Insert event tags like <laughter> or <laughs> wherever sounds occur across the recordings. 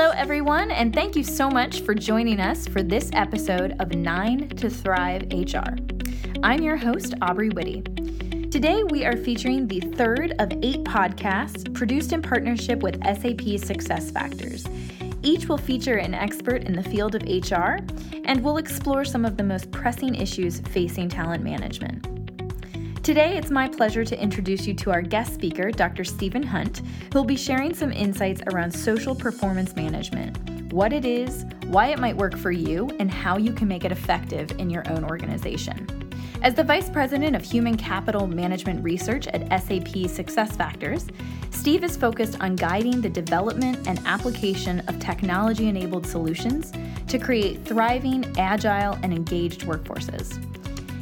Hello, everyone, and thank you so much for joining us for this episode of Nine to Thrive HR. I'm your host, Aubrey Whitty. Today, we are featuring the third of eight podcasts produced in partnership with SAP SuccessFactors. Each will feature an expert in the field of HR and will explore some of the most pressing issues facing talent management. Today, it's my pleasure to introduce you to our guest speaker, Dr. Stephen Hunt, who will be sharing some insights around social performance management what it is, why it might work for you, and how you can make it effective in your own organization. As the Vice President of Human Capital Management Research at SAP SuccessFactors, Steve is focused on guiding the development and application of technology enabled solutions to create thriving, agile, and engaged workforces.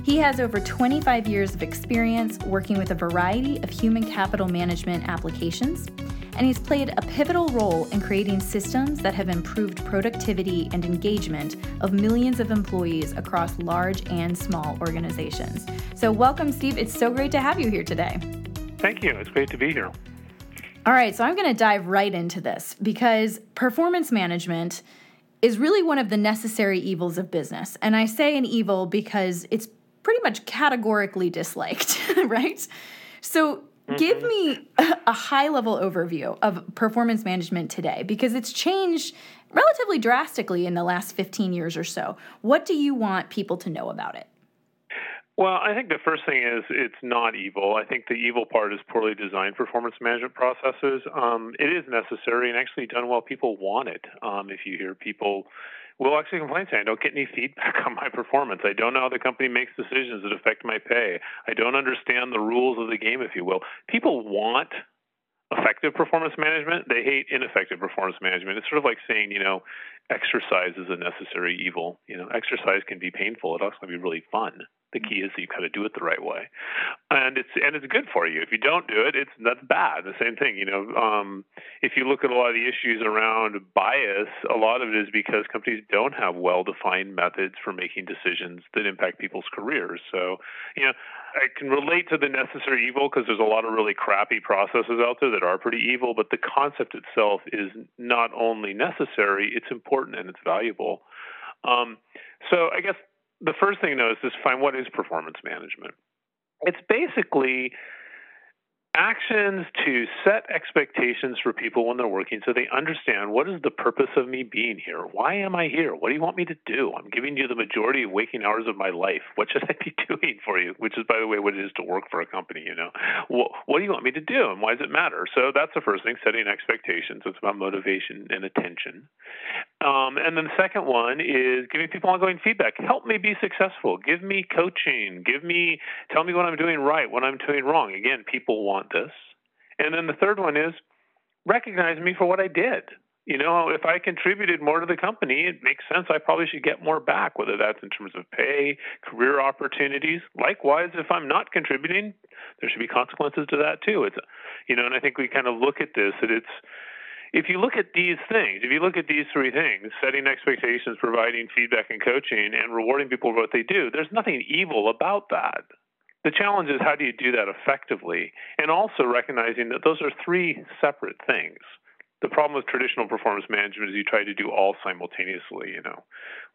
He has over 25 years of experience working with a variety of human capital management applications, and he's played a pivotal role in creating systems that have improved productivity and engagement of millions of employees across large and small organizations. So, welcome, Steve. It's so great to have you here today. Thank you. It's great to be here. All right, so I'm going to dive right into this because performance management is really one of the necessary evils of business. And I say an evil because it's pretty much categorically disliked, <laughs> right? So, mm-hmm. give me a high level overview of performance management today because it's changed relatively drastically in the last 15 years or so. What do you want people to know about it? Well, I think the first thing is it's not evil. I think the evil part is poorly designed performance management processes. Um, it is necessary and actually done well. People want it. Um, if you hear people will actually complain saying, I don't get any feedback <laughs> on my performance. I don't know how the company makes decisions that affect my pay. I don't understand the rules of the game, if you will. People want effective performance management. They hate ineffective performance management. It's sort of like saying, you know, exercise is a necessary evil. You know, exercise can be painful. It also can be really fun. The key is that you kind of do it the right way, and it's and it's good for you. If you don't do it, it's that's bad. The same thing, you know. Um, if you look at a lot of the issues around bias, a lot of it is because companies don't have well-defined methods for making decisions that impact people's careers. So, you know, I can relate to the necessary evil because there's a lot of really crappy processes out there that are pretty evil. But the concept itself is not only necessary; it's important and it's valuable. Um, so I guess the first thing to know is find what is performance management. It's basically actions to set expectations for people when they're working so they understand what is the purpose of me being here? Why am I here? What do you want me to do? I'm giving you the majority of waking hours of my life. What should I be <laughs> doing for you? Which is, by the way, what it is to work for a company, you know. What do you want me to do and why does it matter? So that's the first thing, setting expectations. It's about motivation and attention. Um, and then the second one is giving people ongoing feedback. Help me be successful. Give me coaching. Give me, tell me what I'm doing right, what I'm doing wrong. Again, people want this. And then the third one is recognize me for what I did. You know, if I contributed more to the company, it makes sense. I probably should get more back, whether that's in terms of pay, career opportunities. Likewise, if I'm not contributing, there should be consequences to that too. It's, you know, and I think we kind of look at this that it's, if you look at these things, if you look at these three things, setting expectations, providing feedback and coaching, and rewarding people for what they do, there's nothing evil about that. The challenge is how do you do that effectively? And also recognizing that those are three separate things. The problem with traditional performance management is you try to do all simultaneously. You know,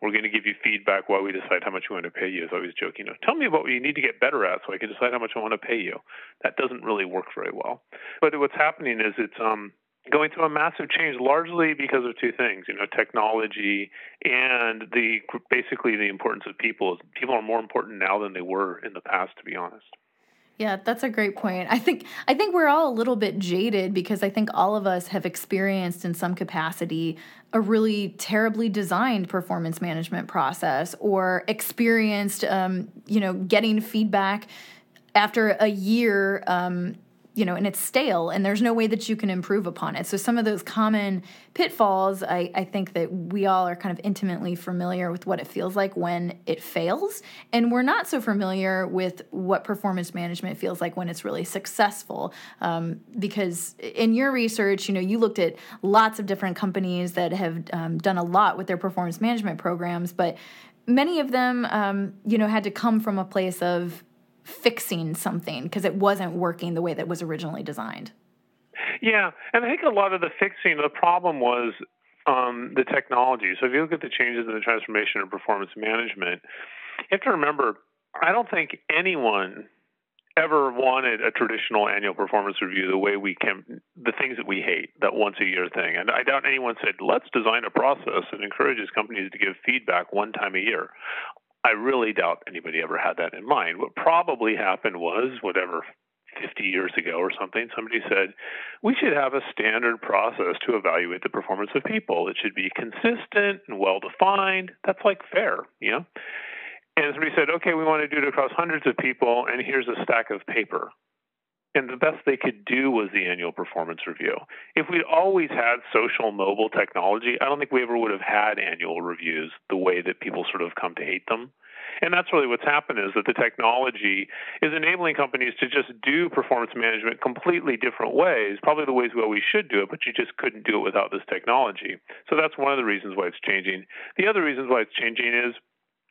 we're going to give you feedback while we decide how much we want to pay you. As always joking, you know, tell me what you need to get better at so I can decide how much I want to pay you. That doesn't really work very well. But what's happening is it's um, going through a massive change largely because of two things you know technology and the basically the importance of people. People are more important now than they were in the past to be honest. Yeah that's a great point. I think i think we're all a little bit jaded because i think all of us have experienced in some capacity a really terribly designed performance management process or experienced um, you know getting feedback after a year um, you know, and it's stale and there's no way that you can improve upon it. So some of those common pitfalls, I, I think that we all are kind of intimately familiar with what it feels like when it fails. And we're not so familiar with what performance management feels like when it's really successful. Um, because in your research, you know, you looked at lots of different companies that have um, done a lot with their performance management programs, but many of them, um, you know, had to come from a place of fixing something because it wasn't working the way that was originally designed. Yeah, and I think a lot of the fixing, the problem was um, the technology. So if you look at the changes in the transformation of performance management, you have to remember, I don't think anyone ever wanted a traditional annual performance review the way we can the things that we hate that once a year thing and i doubt anyone said let's design a process that encourages companies to give feedback one time a year i really doubt anybody ever had that in mind what probably happened was whatever 50 years ago or something, somebody said, we should have a standard process to evaluate the performance of people. It should be consistent and well defined. That's like fair, you know? And somebody said, okay, we want to do it across hundreds of people, and here's a stack of paper. And the best they could do was the annual performance review. If we'd always had social mobile technology, I don't think we ever would have had annual reviews the way that people sort of come to hate them. And that's really what's happened is that the technology is enabling companies to just do performance management completely different ways, probably the ways we always should do it, but you just couldn't do it without this technology. So that's one of the reasons why it's changing. The other reasons why it's changing is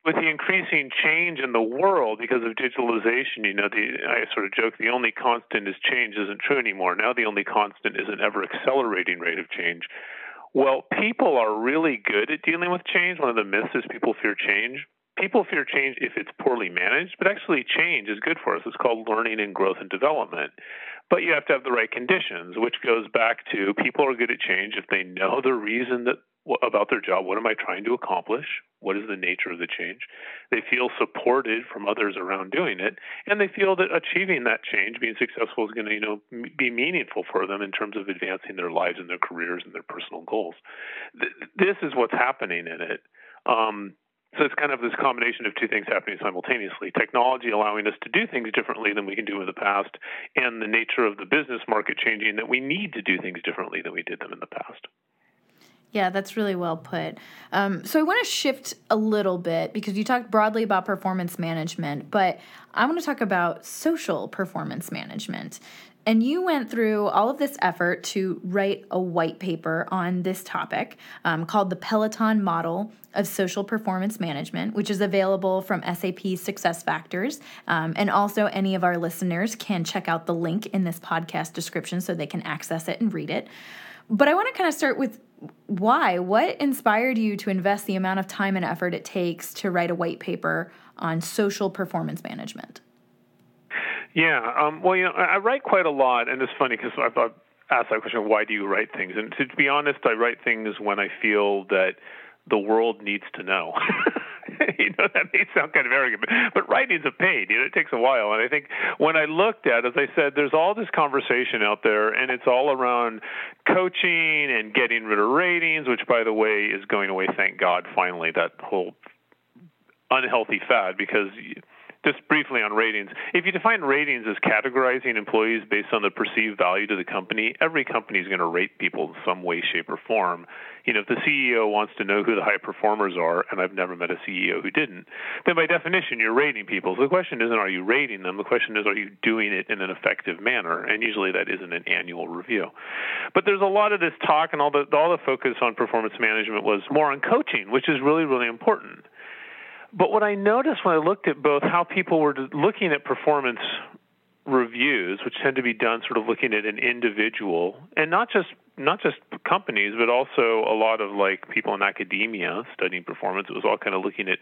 with the increasing change in the world because of digitalization, you know, the, I sort of joke the only constant is change isn't true anymore. Now the only constant is an ever accelerating rate of change. Well, people are really good at dealing with change. One of the myths is people fear change. People fear change if it's poorly managed, but actually change is good for us. It's called learning and growth and development. But you have to have the right conditions, which goes back to people are good at change if they know the reason that about their job. What am I trying to accomplish? What is the nature of the change? They feel supported from others around doing it, and they feel that achieving that change, being successful, is going to you know be meaningful for them in terms of advancing their lives and their careers and their personal goals. This is what's happening in it. Um, so it's kind of this combination of two things happening simultaneously technology allowing us to do things differently than we can do in the past, and the nature of the business market changing that we need to do things differently than we did them in the past. Yeah, that's really well put. Um, so I want to shift a little bit because you talked broadly about performance management, but I want to talk about social performance management. And you went through all of this effort to write a white paper on this topic um, called the Peloton Model of Social Performance Management, which is available from SAP SuccessFactors. Um, and also, any of our listeners can check out the link in this podcast description so they can access it and read it. But I want to kind of start with why? What inspired you to invest the amount of time and effort it takes to write a white paper on social performance management? Yeah, um, well, you know, I write quite a lot, and it's funny because I've, I've asked that question: Why do you write things? And to be honest, I write things when I feel that the world needs to know. <laughs> <laughs> you know, that may sound kind of arrogant, but, but writing's a pain. You know, it takes a while. And I think when I looked at, as I said, there's all this conversation out there, and it's all around coaching and getting rid of ratings, which, by the way, is going away. Thank God, finally, that whole unhealthy fad because just briefly on ratings, if you define ratings as categorizing employees based on the perceived value to the company, every company is going to rate people in some way, shape, or form. You know, if the CEO wants to know who the high performers are, and I've never met a CEO who didn't, then by definition you're rating people. So the question isn't are you rating them, the question is are you doing it in an effective manner? And usually that isn't an annual review. But there's a lot of this talk and all the all the focus on performance management was more on coaching, which is really, really important. But what I noticed when I looked at both how people were looking at performance reviews, which tend to be done sort of looking at an individual, and not just not just companies, but also a lot of like people in academia studying performance. It was all kind of looking at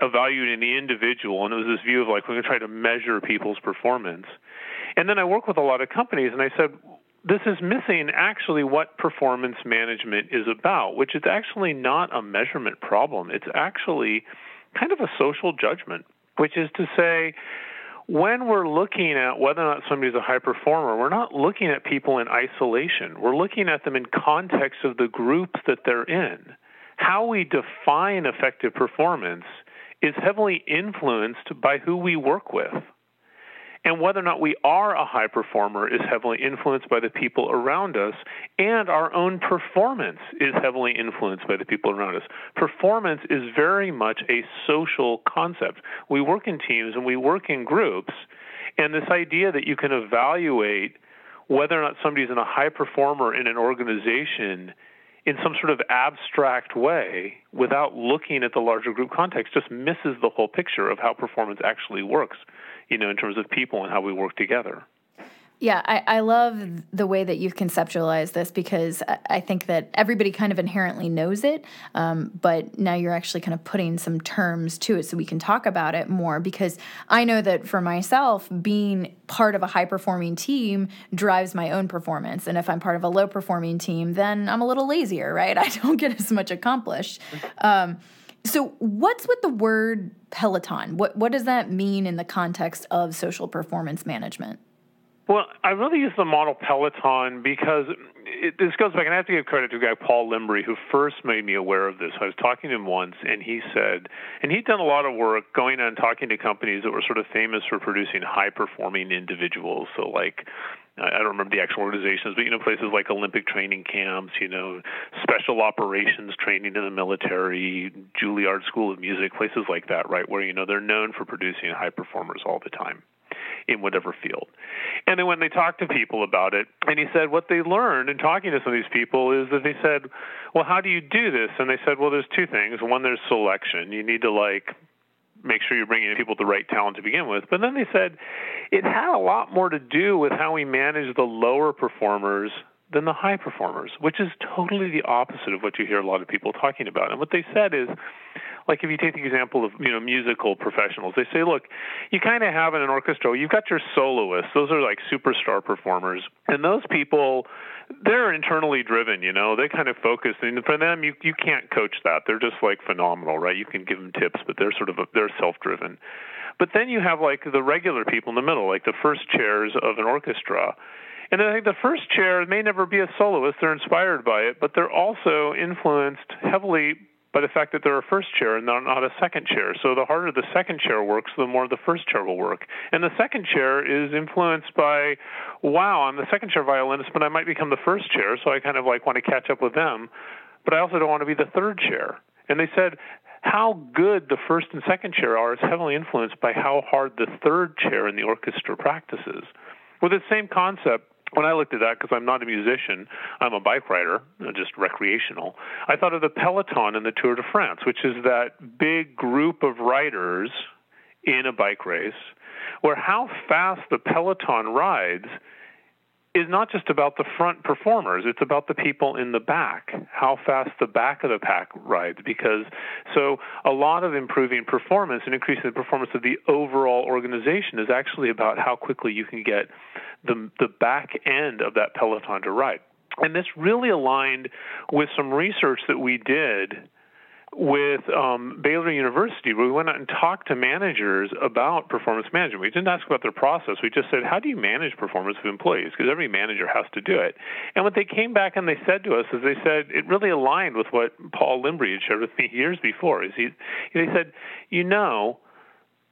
evaluating the individual, and it was this view of like we're going to try to measure people's performance. And then I work with a lot of companies, and I said, this is missing actually what performance management is about, which is actually not a measurement problem. It's actually kind of a social judgment, which is to say, when we're looking at whether or not somebody's a high performer, we're not looking at people in isolation. We're looking at them in context of the groups that they're in. How we define effective performance is heavily influenced by who we work with. And whether or not we are a high performer is heavily influenced by the people around us, and our own performance is heavily influenced by the people around us. Performance is very much a social concept. We work in teams and we work in groups, and this idea that you can evaluate whether or not somebody's in a high performer in an organization in some sort of abstract way without looking at the larger group context just misses the whole picture of how performance actually works you know, in terms of people and how we work together. Yeah, I, I love the way that you've conceptualized this because I think that everybody kind of inherently knows it, um, but now you're actually kind of putting some terms to it so we can talk about it more. Because I know that for myself, being part of a high performing team drives my own performance. And if I'm part of a low performing team, then I'm a little lazier, right? <laughs> I don't get as much accomplished. Um, so, what's with the word Peloton? What, what does that mean in the context of social performance management? Well, I really use the model Peloton because it, this goes back, and I have to give credit to a guy, Paul Limbury, who first made me aware of this. I was talking to him once, and he said, and he'd done a lot of work going and talking to companies that were sort of famous for producing high performing individuals. So, like, I don't remember the actual organizations, but you know, places like Olympic training camps, you know, special operations training in the military, Juilliard School of Music, places like that, right, where you know they're known for producing high performers all the time in whatever field. And then when they talked to people about it, and he said what they learned in talking to some of these people is that they said, well, how do you do this? And they said, well, there's two things. One, there's selection. You need to like make sure you're bringing in people with the right talent to begin with. But then they said it had a lot more to do with how we manage the lower performers than the high performers, which is totally the opposite of what you hear a lot of people talking about. And what they said is like if you take the example of you know musical professionals they say look you kind of have in an orchestra you've got your soloists those are like superstar performers. And those people they're internally driven you know? They kind of focus and for them you you can't coach that. They're just like phenomenal right? You can give them tips but they're sort of a, they're self driven but then you have like the regular people in the middle like the first chairs of an orchestra. And I think the first chair may never be a soloist. They're inspired by it, but they're also influenced heavily by the fact that they're a first chair and not, not a second chair. So the harder the second chair works, the more the first chair will work. And the second chair is influenced by, wow, I'm the second chair violinist, but I might become the first chair, so I kind of like want to catch up with them. But I also don't want to be the third chair. And they said how good the first and second chair are is heavily influenced by how hard the third chair in the orchestra practices. With the same concept, when I looked at that, because I'm not a musician, I'm a bike rider, uh, just recreational, I thought of the Peloton in the Tour de France, which is that big group of riders in a bike race, where how fast the Peloton rides is not just about the front performers, it's about the people in the back, how fast the back of the pack rides. Because so a lot of improving performance and increasing the performance of the overall organization is actually about how quickly you can get the, the back end of that peloton to ride. And this really aligned with some research that we did with um, Baylor University, where we went out and talked to managers about performance management. We didn't ask about their process. We just said, how do you manage performance of employees? Because every manager has to do it. And what they came back and they said to us is they said it really aligned with what Paul Limbury had shared with me years before. Is he? They said, you know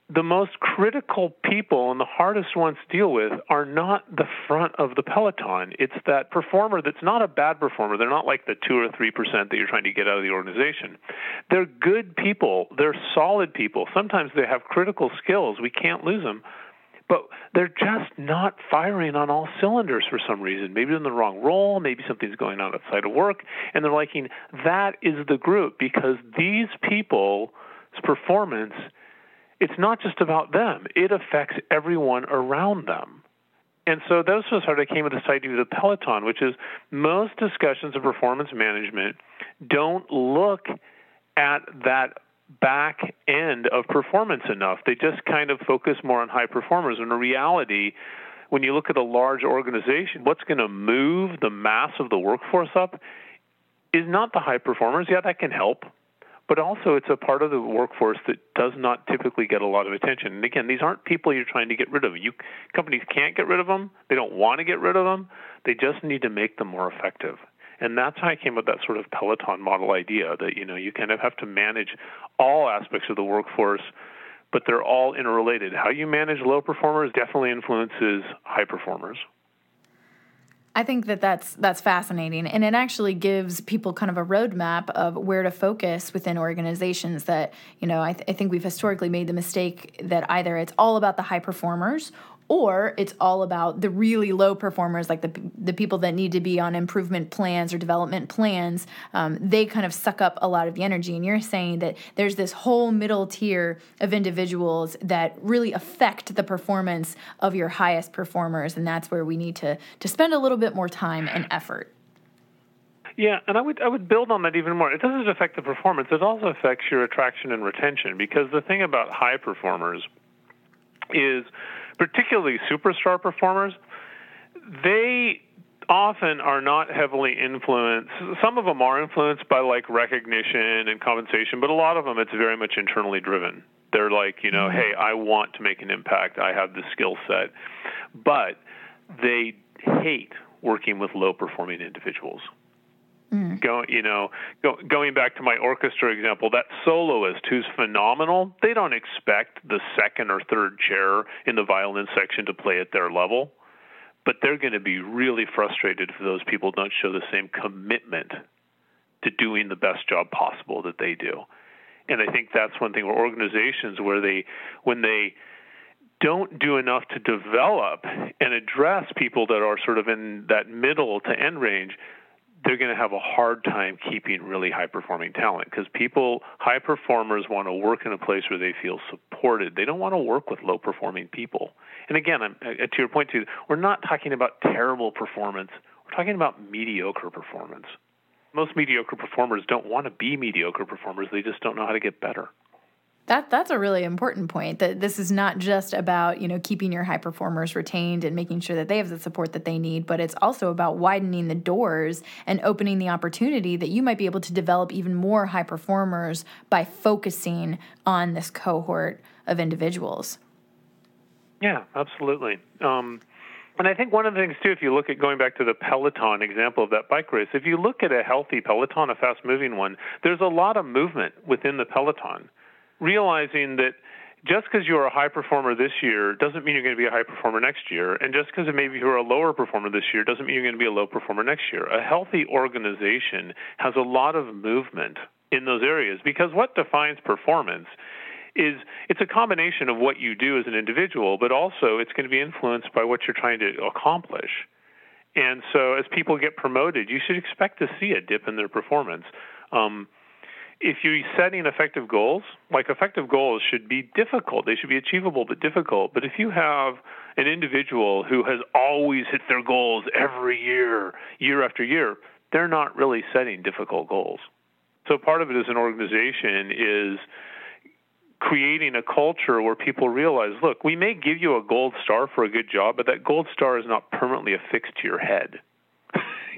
the most critical people and the hardest ones to deal with are not the front of the peloton. It's that performer that's not a bad performer. They're not like the 2 or 3% that you're trying to get out of the organization. They're good people. They're solid people. Sometimes they have critical skills. We can't lose them. But they're just not firing on all cylinders for some reason. Maybe in the wrong role, maybe something's going on outside of work, and they're liking that is the group because these people's performance – it's not just about them, it affects everyone around them. And so those was how I came with this idea of the Peloton, which is most discussions of performance management don't look at that back end of performance enough. They just kind of focus more on high performers. And in reality, when you look at a large organization, what's going to move the mass of the workforce up is not the high performers. Yeah, that can help but also it's a part of the workforce that does not typically get a lot of attention. And again, these aren't people you're trying to get rid of. You companies can't get rid of them. They don't want to get rid of them. They just need to make them more effective. And that's how I came up with that sort of Peloton model idea that you know you kind of have to manage all aspects of the workforce, but they're all interrelated. How you manage low performers definitely influences high performers. I think that that's that's fascinating, and it actually gives people kind of a roadmap of where to focus within organizations. That you know, I, th- I think we've historically made the mistake that either it's all about the high performers or it's all about the really low performers like the, the people that need to be on improvement plans or development plans. Um, they kind of suck up a lot of the energy. And you're saying that there's this whole middle tier of individuals that really affect the performance of your highest performers. And that's where we need to to spend a little bit more time and effort. Yeah, and I would I would build on that even more. It doesn't affect the performance; it also affects your attraction and retention. Because the thing about high performers is particularly superstar performers, they often are not heavily influenced. Some of them are influenced by like recognition and compensation, but a lot of them it's very much internally driven. They're like, you know, mm-hmm. hey, I want to make an impact. I have the skill set. But they hate working with low performing individuals. Mm. Going, you know, go, going back to my orchestra example, that soloist who's phenomenal, they don't expect the second or third chair in the violin section to play at their level, but they're going to be really frustrated if those people don't show the same commitment to doing the best job possible that they do. And I think that's one thing where organizations where they when they don't do enough to develop and address people that are sort of in that middle to end range, they're going to have a hard time keeping really high performing talent because people, high performers, want to work in a place where they feel supported. They don't want to work with low performing people. And again, I'm, uh, to your point too, we're not talking about terrible performance. We're talking about mediocre performance. Most mediocre performers don't want to be mediocre performers. They just don't know how to get better. That that's a really important point. That this is not just about you know keeping your high performers retained and making sure that they have the support that they need, but it's also about widening the doors and opening the opportunity that you might be able to develop even more high performers by focusing on this cohort of individuals. Yeah, absolutely. Um, and I think one of the things too, if you look at going back to the Peloton example of that bike race, if you look at a healthy Peloton, a fast moving one, there's a lot of movement within the Peloton realizing that just because you're a high performer this year doesn't mean you're going to be a high performer next year. And just because maybe you're a lower performer this year doesn't mean you're going to be a low performer next year. A healthy organization has a lot of movement in those areas because what defines performance is it's a combination of what you do as an individual, but also it's going to be influenced by what you're trying to accomplish. And so as people get promoted, you should expect to see a dip in their performance. Um, if you're setting effective goals, like effective goals should be difficult. They should be achievable but difficult. But if you have an individual who has always hit their goals every year, year after year, they're not really setting difficult goals. So part of it as an organization is creating a culture where people realize, look, we may give you a gold star for a good job, but that gold star is not permanently affixed to your head.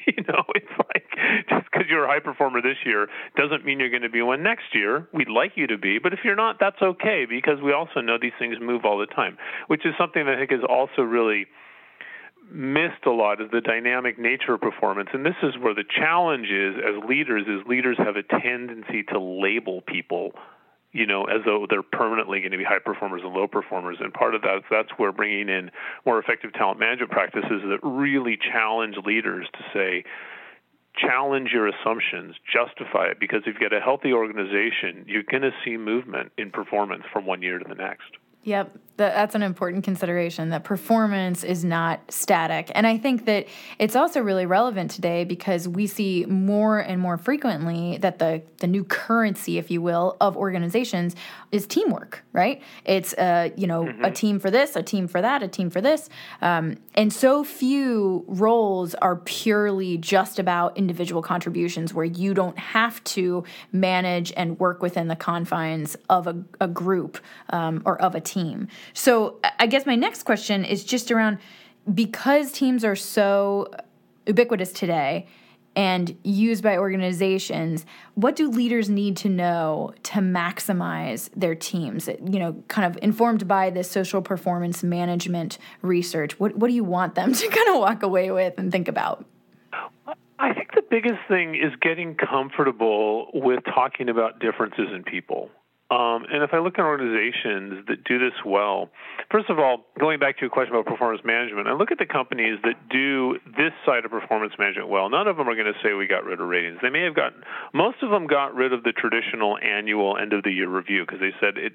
<laughs> you know, it's like just because you're a high performer this year doesn't mean you're going to be one next year. We'd like you to be, but if you're not, that's okay because we also know these things move all the time, which is something that I think is also really missed a lot is the dynamic nature of performance and this is where the challenge is as leaders is leaders have a tendency to label people you know, as though they're permanently going to be high performers and low performers. And part of that, that's where bringing in more effective talent management practices that really challenge leaders to say, challenge your assumptions, justify it, because if you get a healthy organization, you're going to see movement in performance from one year to the next. Yep, that's an important consideration that performance is not static. And I think that it's also really relevant today because we see more and more frequently that the, the new currency, if you will, of organizations is teamwork, right? It's, uh, you know, mm-hmm. a team for this, a team for that, a team for this. Um, and so few roles are purely just about individual contributions where you don't have to manage and work within the confines of a, a group um, or of a team. So I guess my next question is just around because teams are so ubiquitous today and used by organizations, what do leaders need to know to maximize their teams? You know, kind of informed by this social performance management research, what, what do you want them <laughs> to kind of walk away with and think about? I think the biggest thing is getting comfortable with talking about differences in people. Um, and if I look at organizations that do this well, first of all, going back to your question about performance management, I look at the companies that do this side of performance management well. None of them are going to say we got rid of ratings. They may have gotten, most of them got rid of the traditional annual end of the year review because they said it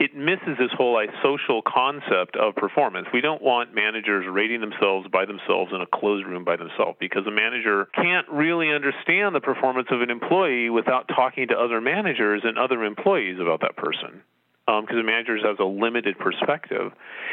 it misses this whole social concept of performance. We don't want managers rating themselves by themselves in a closed room by themselves because a manager can't really understand the performance of an employee without talking to other managers and other employees about that person because um, the managers has a limited perspective.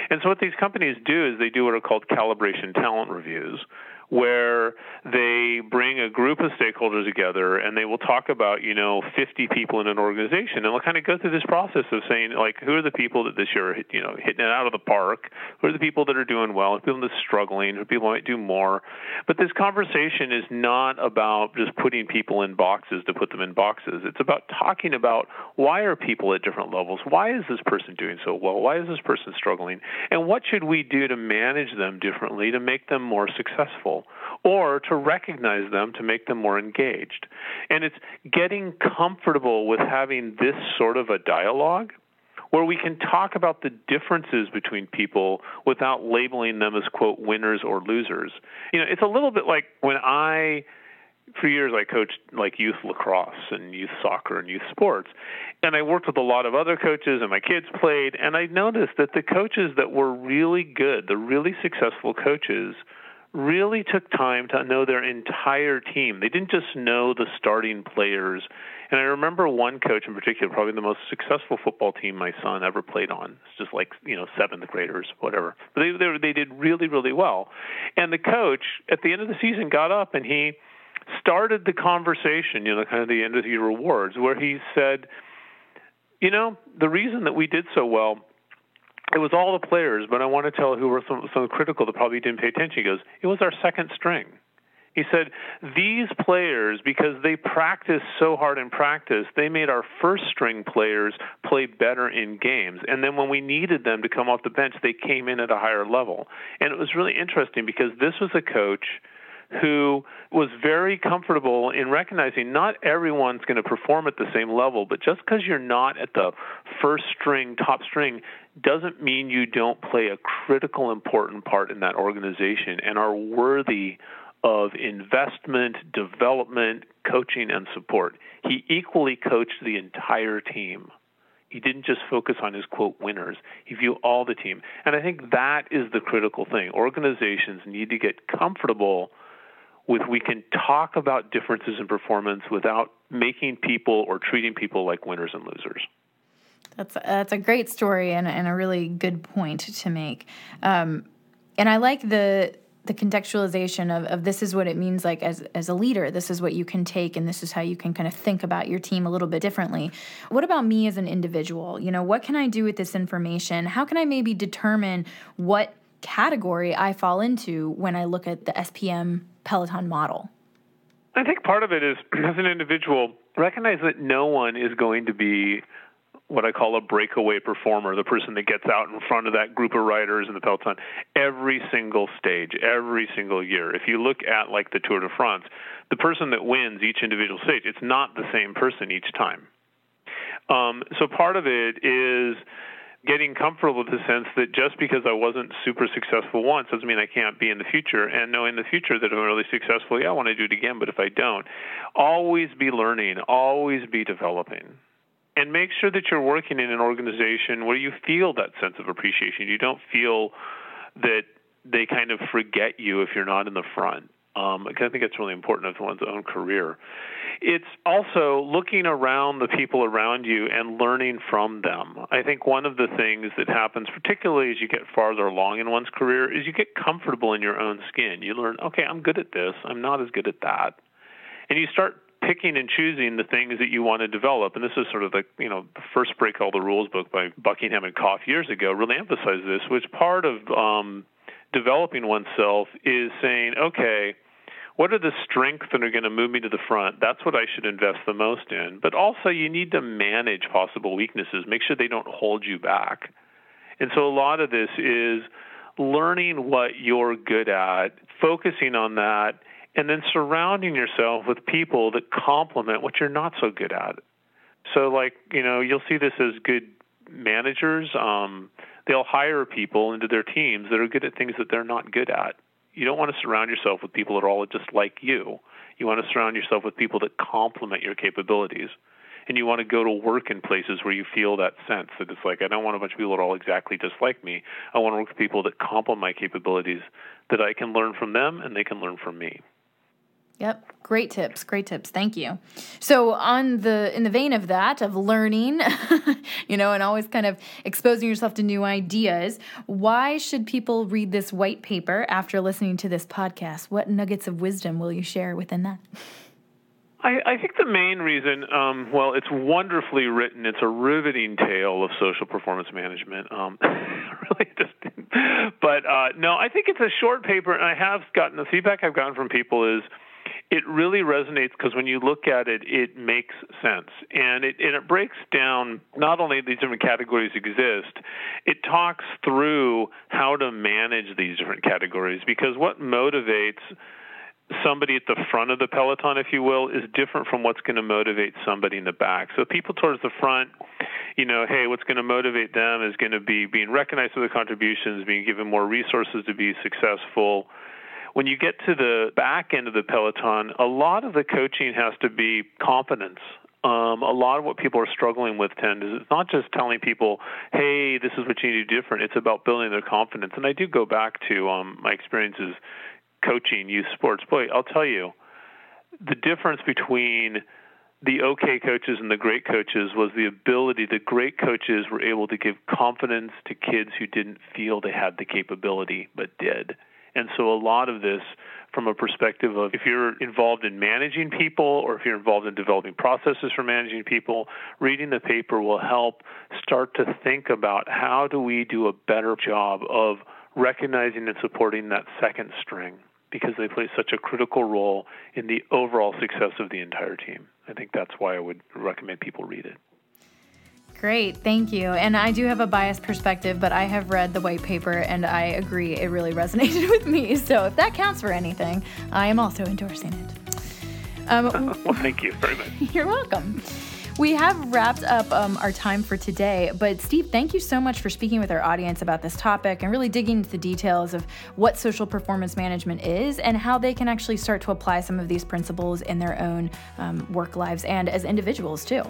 And so what these companies do is they do what are called calibration talent reviews, where they bring a group of stakeholders together and they will talk about, you know, 50 people in an organization and they'll kind of go through this process of saying, like, who are the people that this year you know, hitting it out of the park? Who are the people that are doing well? Who are people that are struggling? Who people might do more? But this conversation is not about just putting people in boxes to put them in boxes. It's about talking about why are people at different levels? Why is this person doing so well? Why is this person struggling? And what should we do to manage them differently to make them more successful? Or to recognize them to make them more engaged. And it's getting comfortable with having this sort of a dialogue where we can talk about the differences between people without labeling them as quote winners or losers. You know, it's a little bit like when I for years I coached like youth lacrosse and youth soccer and youth sports. And I worked with a lot of other coaches and my kids played and I noticed that the coaches that were really good, the really successful coaches really took time to know their entire team. They didn't just know the starting players. And I remember one coach in particular, probably the most successful football team my son ever played on. It's just like you know seventh graders, whatever. But they they, they did really really well. And the coach at the end of the season got up and he started the conversation, you know, kind of the end of the year awards, where he said, you know, the reason that we did so well it was all the players, but I want to tell who were some, some critical that probably didn't pay attention. He goes, it was our second string. He said, these players, because they practiced so hard in practice, they made our first string players play better in games. And then when we needed them to come off the bench, they came in at a higher level. And it was really interesting because this was a coach – who was very comfortable in recognizing not everyone's going to perform at the same level, but just because you're not at the first string, top string, doesn't mean you don't play a critical, important part in that organization and are worthy of investment, development, coaching, and support. He equally coached the entire team. He didn't just focus on his quote winners. He viewed all the team. And I think that is the critical thing. Organizations need to get comfortable with we can talk about differences in performance without making people or treating people like winners and losers. That's that's a great story and, and a really good point to make. Um, and I like the the contextualization of, of this is what it means like as, as a leader this is what you can take and this is how you can kind of think about your team a little bit differently what about me as an individual you know what can i do with this information how can i maybe determine what category i fall into when i look at the spm Peloton model? I think part of it is, <clears throat> as an individual, recognize that no one is going to be what I call a breakaway performer, the person that gets out in front of that group of riders in the peloton every single stage, every single year. If you look at like the Tour de France, the person that wins each individual stage, it's not the same person each time. Um, so part of it is getting comfortable with the sense that just because I wasn't super successful once doesn't mean I can't be in the future. And know in the future that if I'm really successful, yeah, I want to do it again. But if I don't, always be learning, always be developing. And make sure that you're working in an organization where you feel that sense of appreciation. You don't feel that they kind of forget you if you're not in the front. Um, I think it's really important of one's own career. It's also looking around the people around you and learning from them. I think one of the things that happens, particularly as you get farther along in one's career, is you get comfortable in your own skin. You learn, okay, I'm good at this, I'm not as good at that. And you start picking and choosing the things that you want to develop. And this is sort of the you know the first break all the rules book by Buckingham and Koff years ago really emphasized this, which part of um, developing oneself is saying, okay, what are the strengths that are going to move me to the front? That's what I should invest the most in. But also, you need to manage possible weaknesses, make sure they don't hold you back. And so, a lot of this is learning what you're good at, focusing on that, and then surrounding yourself with people that complement what you're not so good at. So, like, you know, you'll see this as good managers. Um, they'll hire people into their teams that are good at things that they're not good at you don't want to surround yourself with people that are all just like you. You want to surround yourself with people that complement your capabilities. and you want to go to work in places where you feel that sense that it's like I don't want a bunch of people that are all exactly just like me. I want to work with people that complement my capabilities, that I can learn from them and they can learn from me. Yep, great tips, great tips. Thank you. So on the in the vein of that of learning, <laughs> you know, and always kind of exposing yourself to new ideas, why should people read this white paper after listening to this podcast? What nuggets of wisdom will you share within that? I, I think the main reason, um, well, it's wonderfully written. It's a riveting tale of social performance management. Um, <laughs> really just, but uh, no, I think it's a short paper, and I have gotten the feedback I've gotten from people is it really resonates because when you look at it, it makes sense. And it, and it breaks down not only these different categories exist, it talks through how to manage these different categories because what motivates somebody at the front of the peloton, if you will, is different from what's going to motivate somebody in the back. So people towards the front, you know, hey, what's going to motivate them is going to be being recognized for their contributions, being given more resources to be successful when you get to the back end of the peloton, a lot of the coaching has to be confidence. Um, a lot of what people are struggling with tend is it's not just telling people, "Hey, this is what you need to do different." It's about building their confidence. And I do go back to um, my experiences coaching youth sports. Boy, I'll tell you, the difference between the okay coaches and the great coaches was the ability the great coaches were able to give confidence to kids who didn't feel they had the capability but did. And so a lot of this from a perspective of if you're involved in managing people or if you're involved in developing processes for managing people, reading the paper will help start to think about how do we do a better job of recognizing and supporting that second string because they play such a critical role in the overall success of the entire team. I think that's why I would recommend people read it. Great, thank you. And I do have a biased perspective, but I have read the white paper and I agree it really <laughs> resonated with me. So if that counts for anything, I am also endorsing it. Um, <laughs> well, thank you very much. <laughs> You're welcome. We have wrapped up um, our time for today, but Steve, thank you so much for speaking with our audience about this topic and really digging into the details of what social performance management is and how they can actually start to apply some of these principles in their own um, work lives and as individuals too.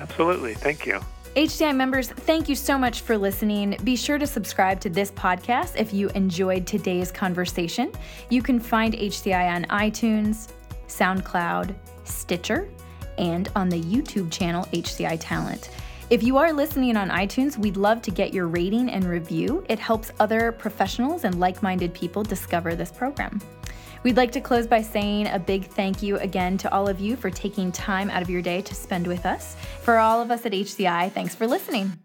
Absolutely. Thank you. HCI members, thank you so much for listening. Be sure to subscribe to this podcast if you enjoyed today's conversation. You can find HCI on iTunes, SoundCloud, Stitcher, and on the YouTube channel HCI Talent. If you are listening on iTunes, we'd love to get your rating and review. It helps other professionals and like minded people discover this program. We'd like to close by saying a big thank you again to all of you for taking time out of your day to spend with us. For all of us at HCI, thanks for listening.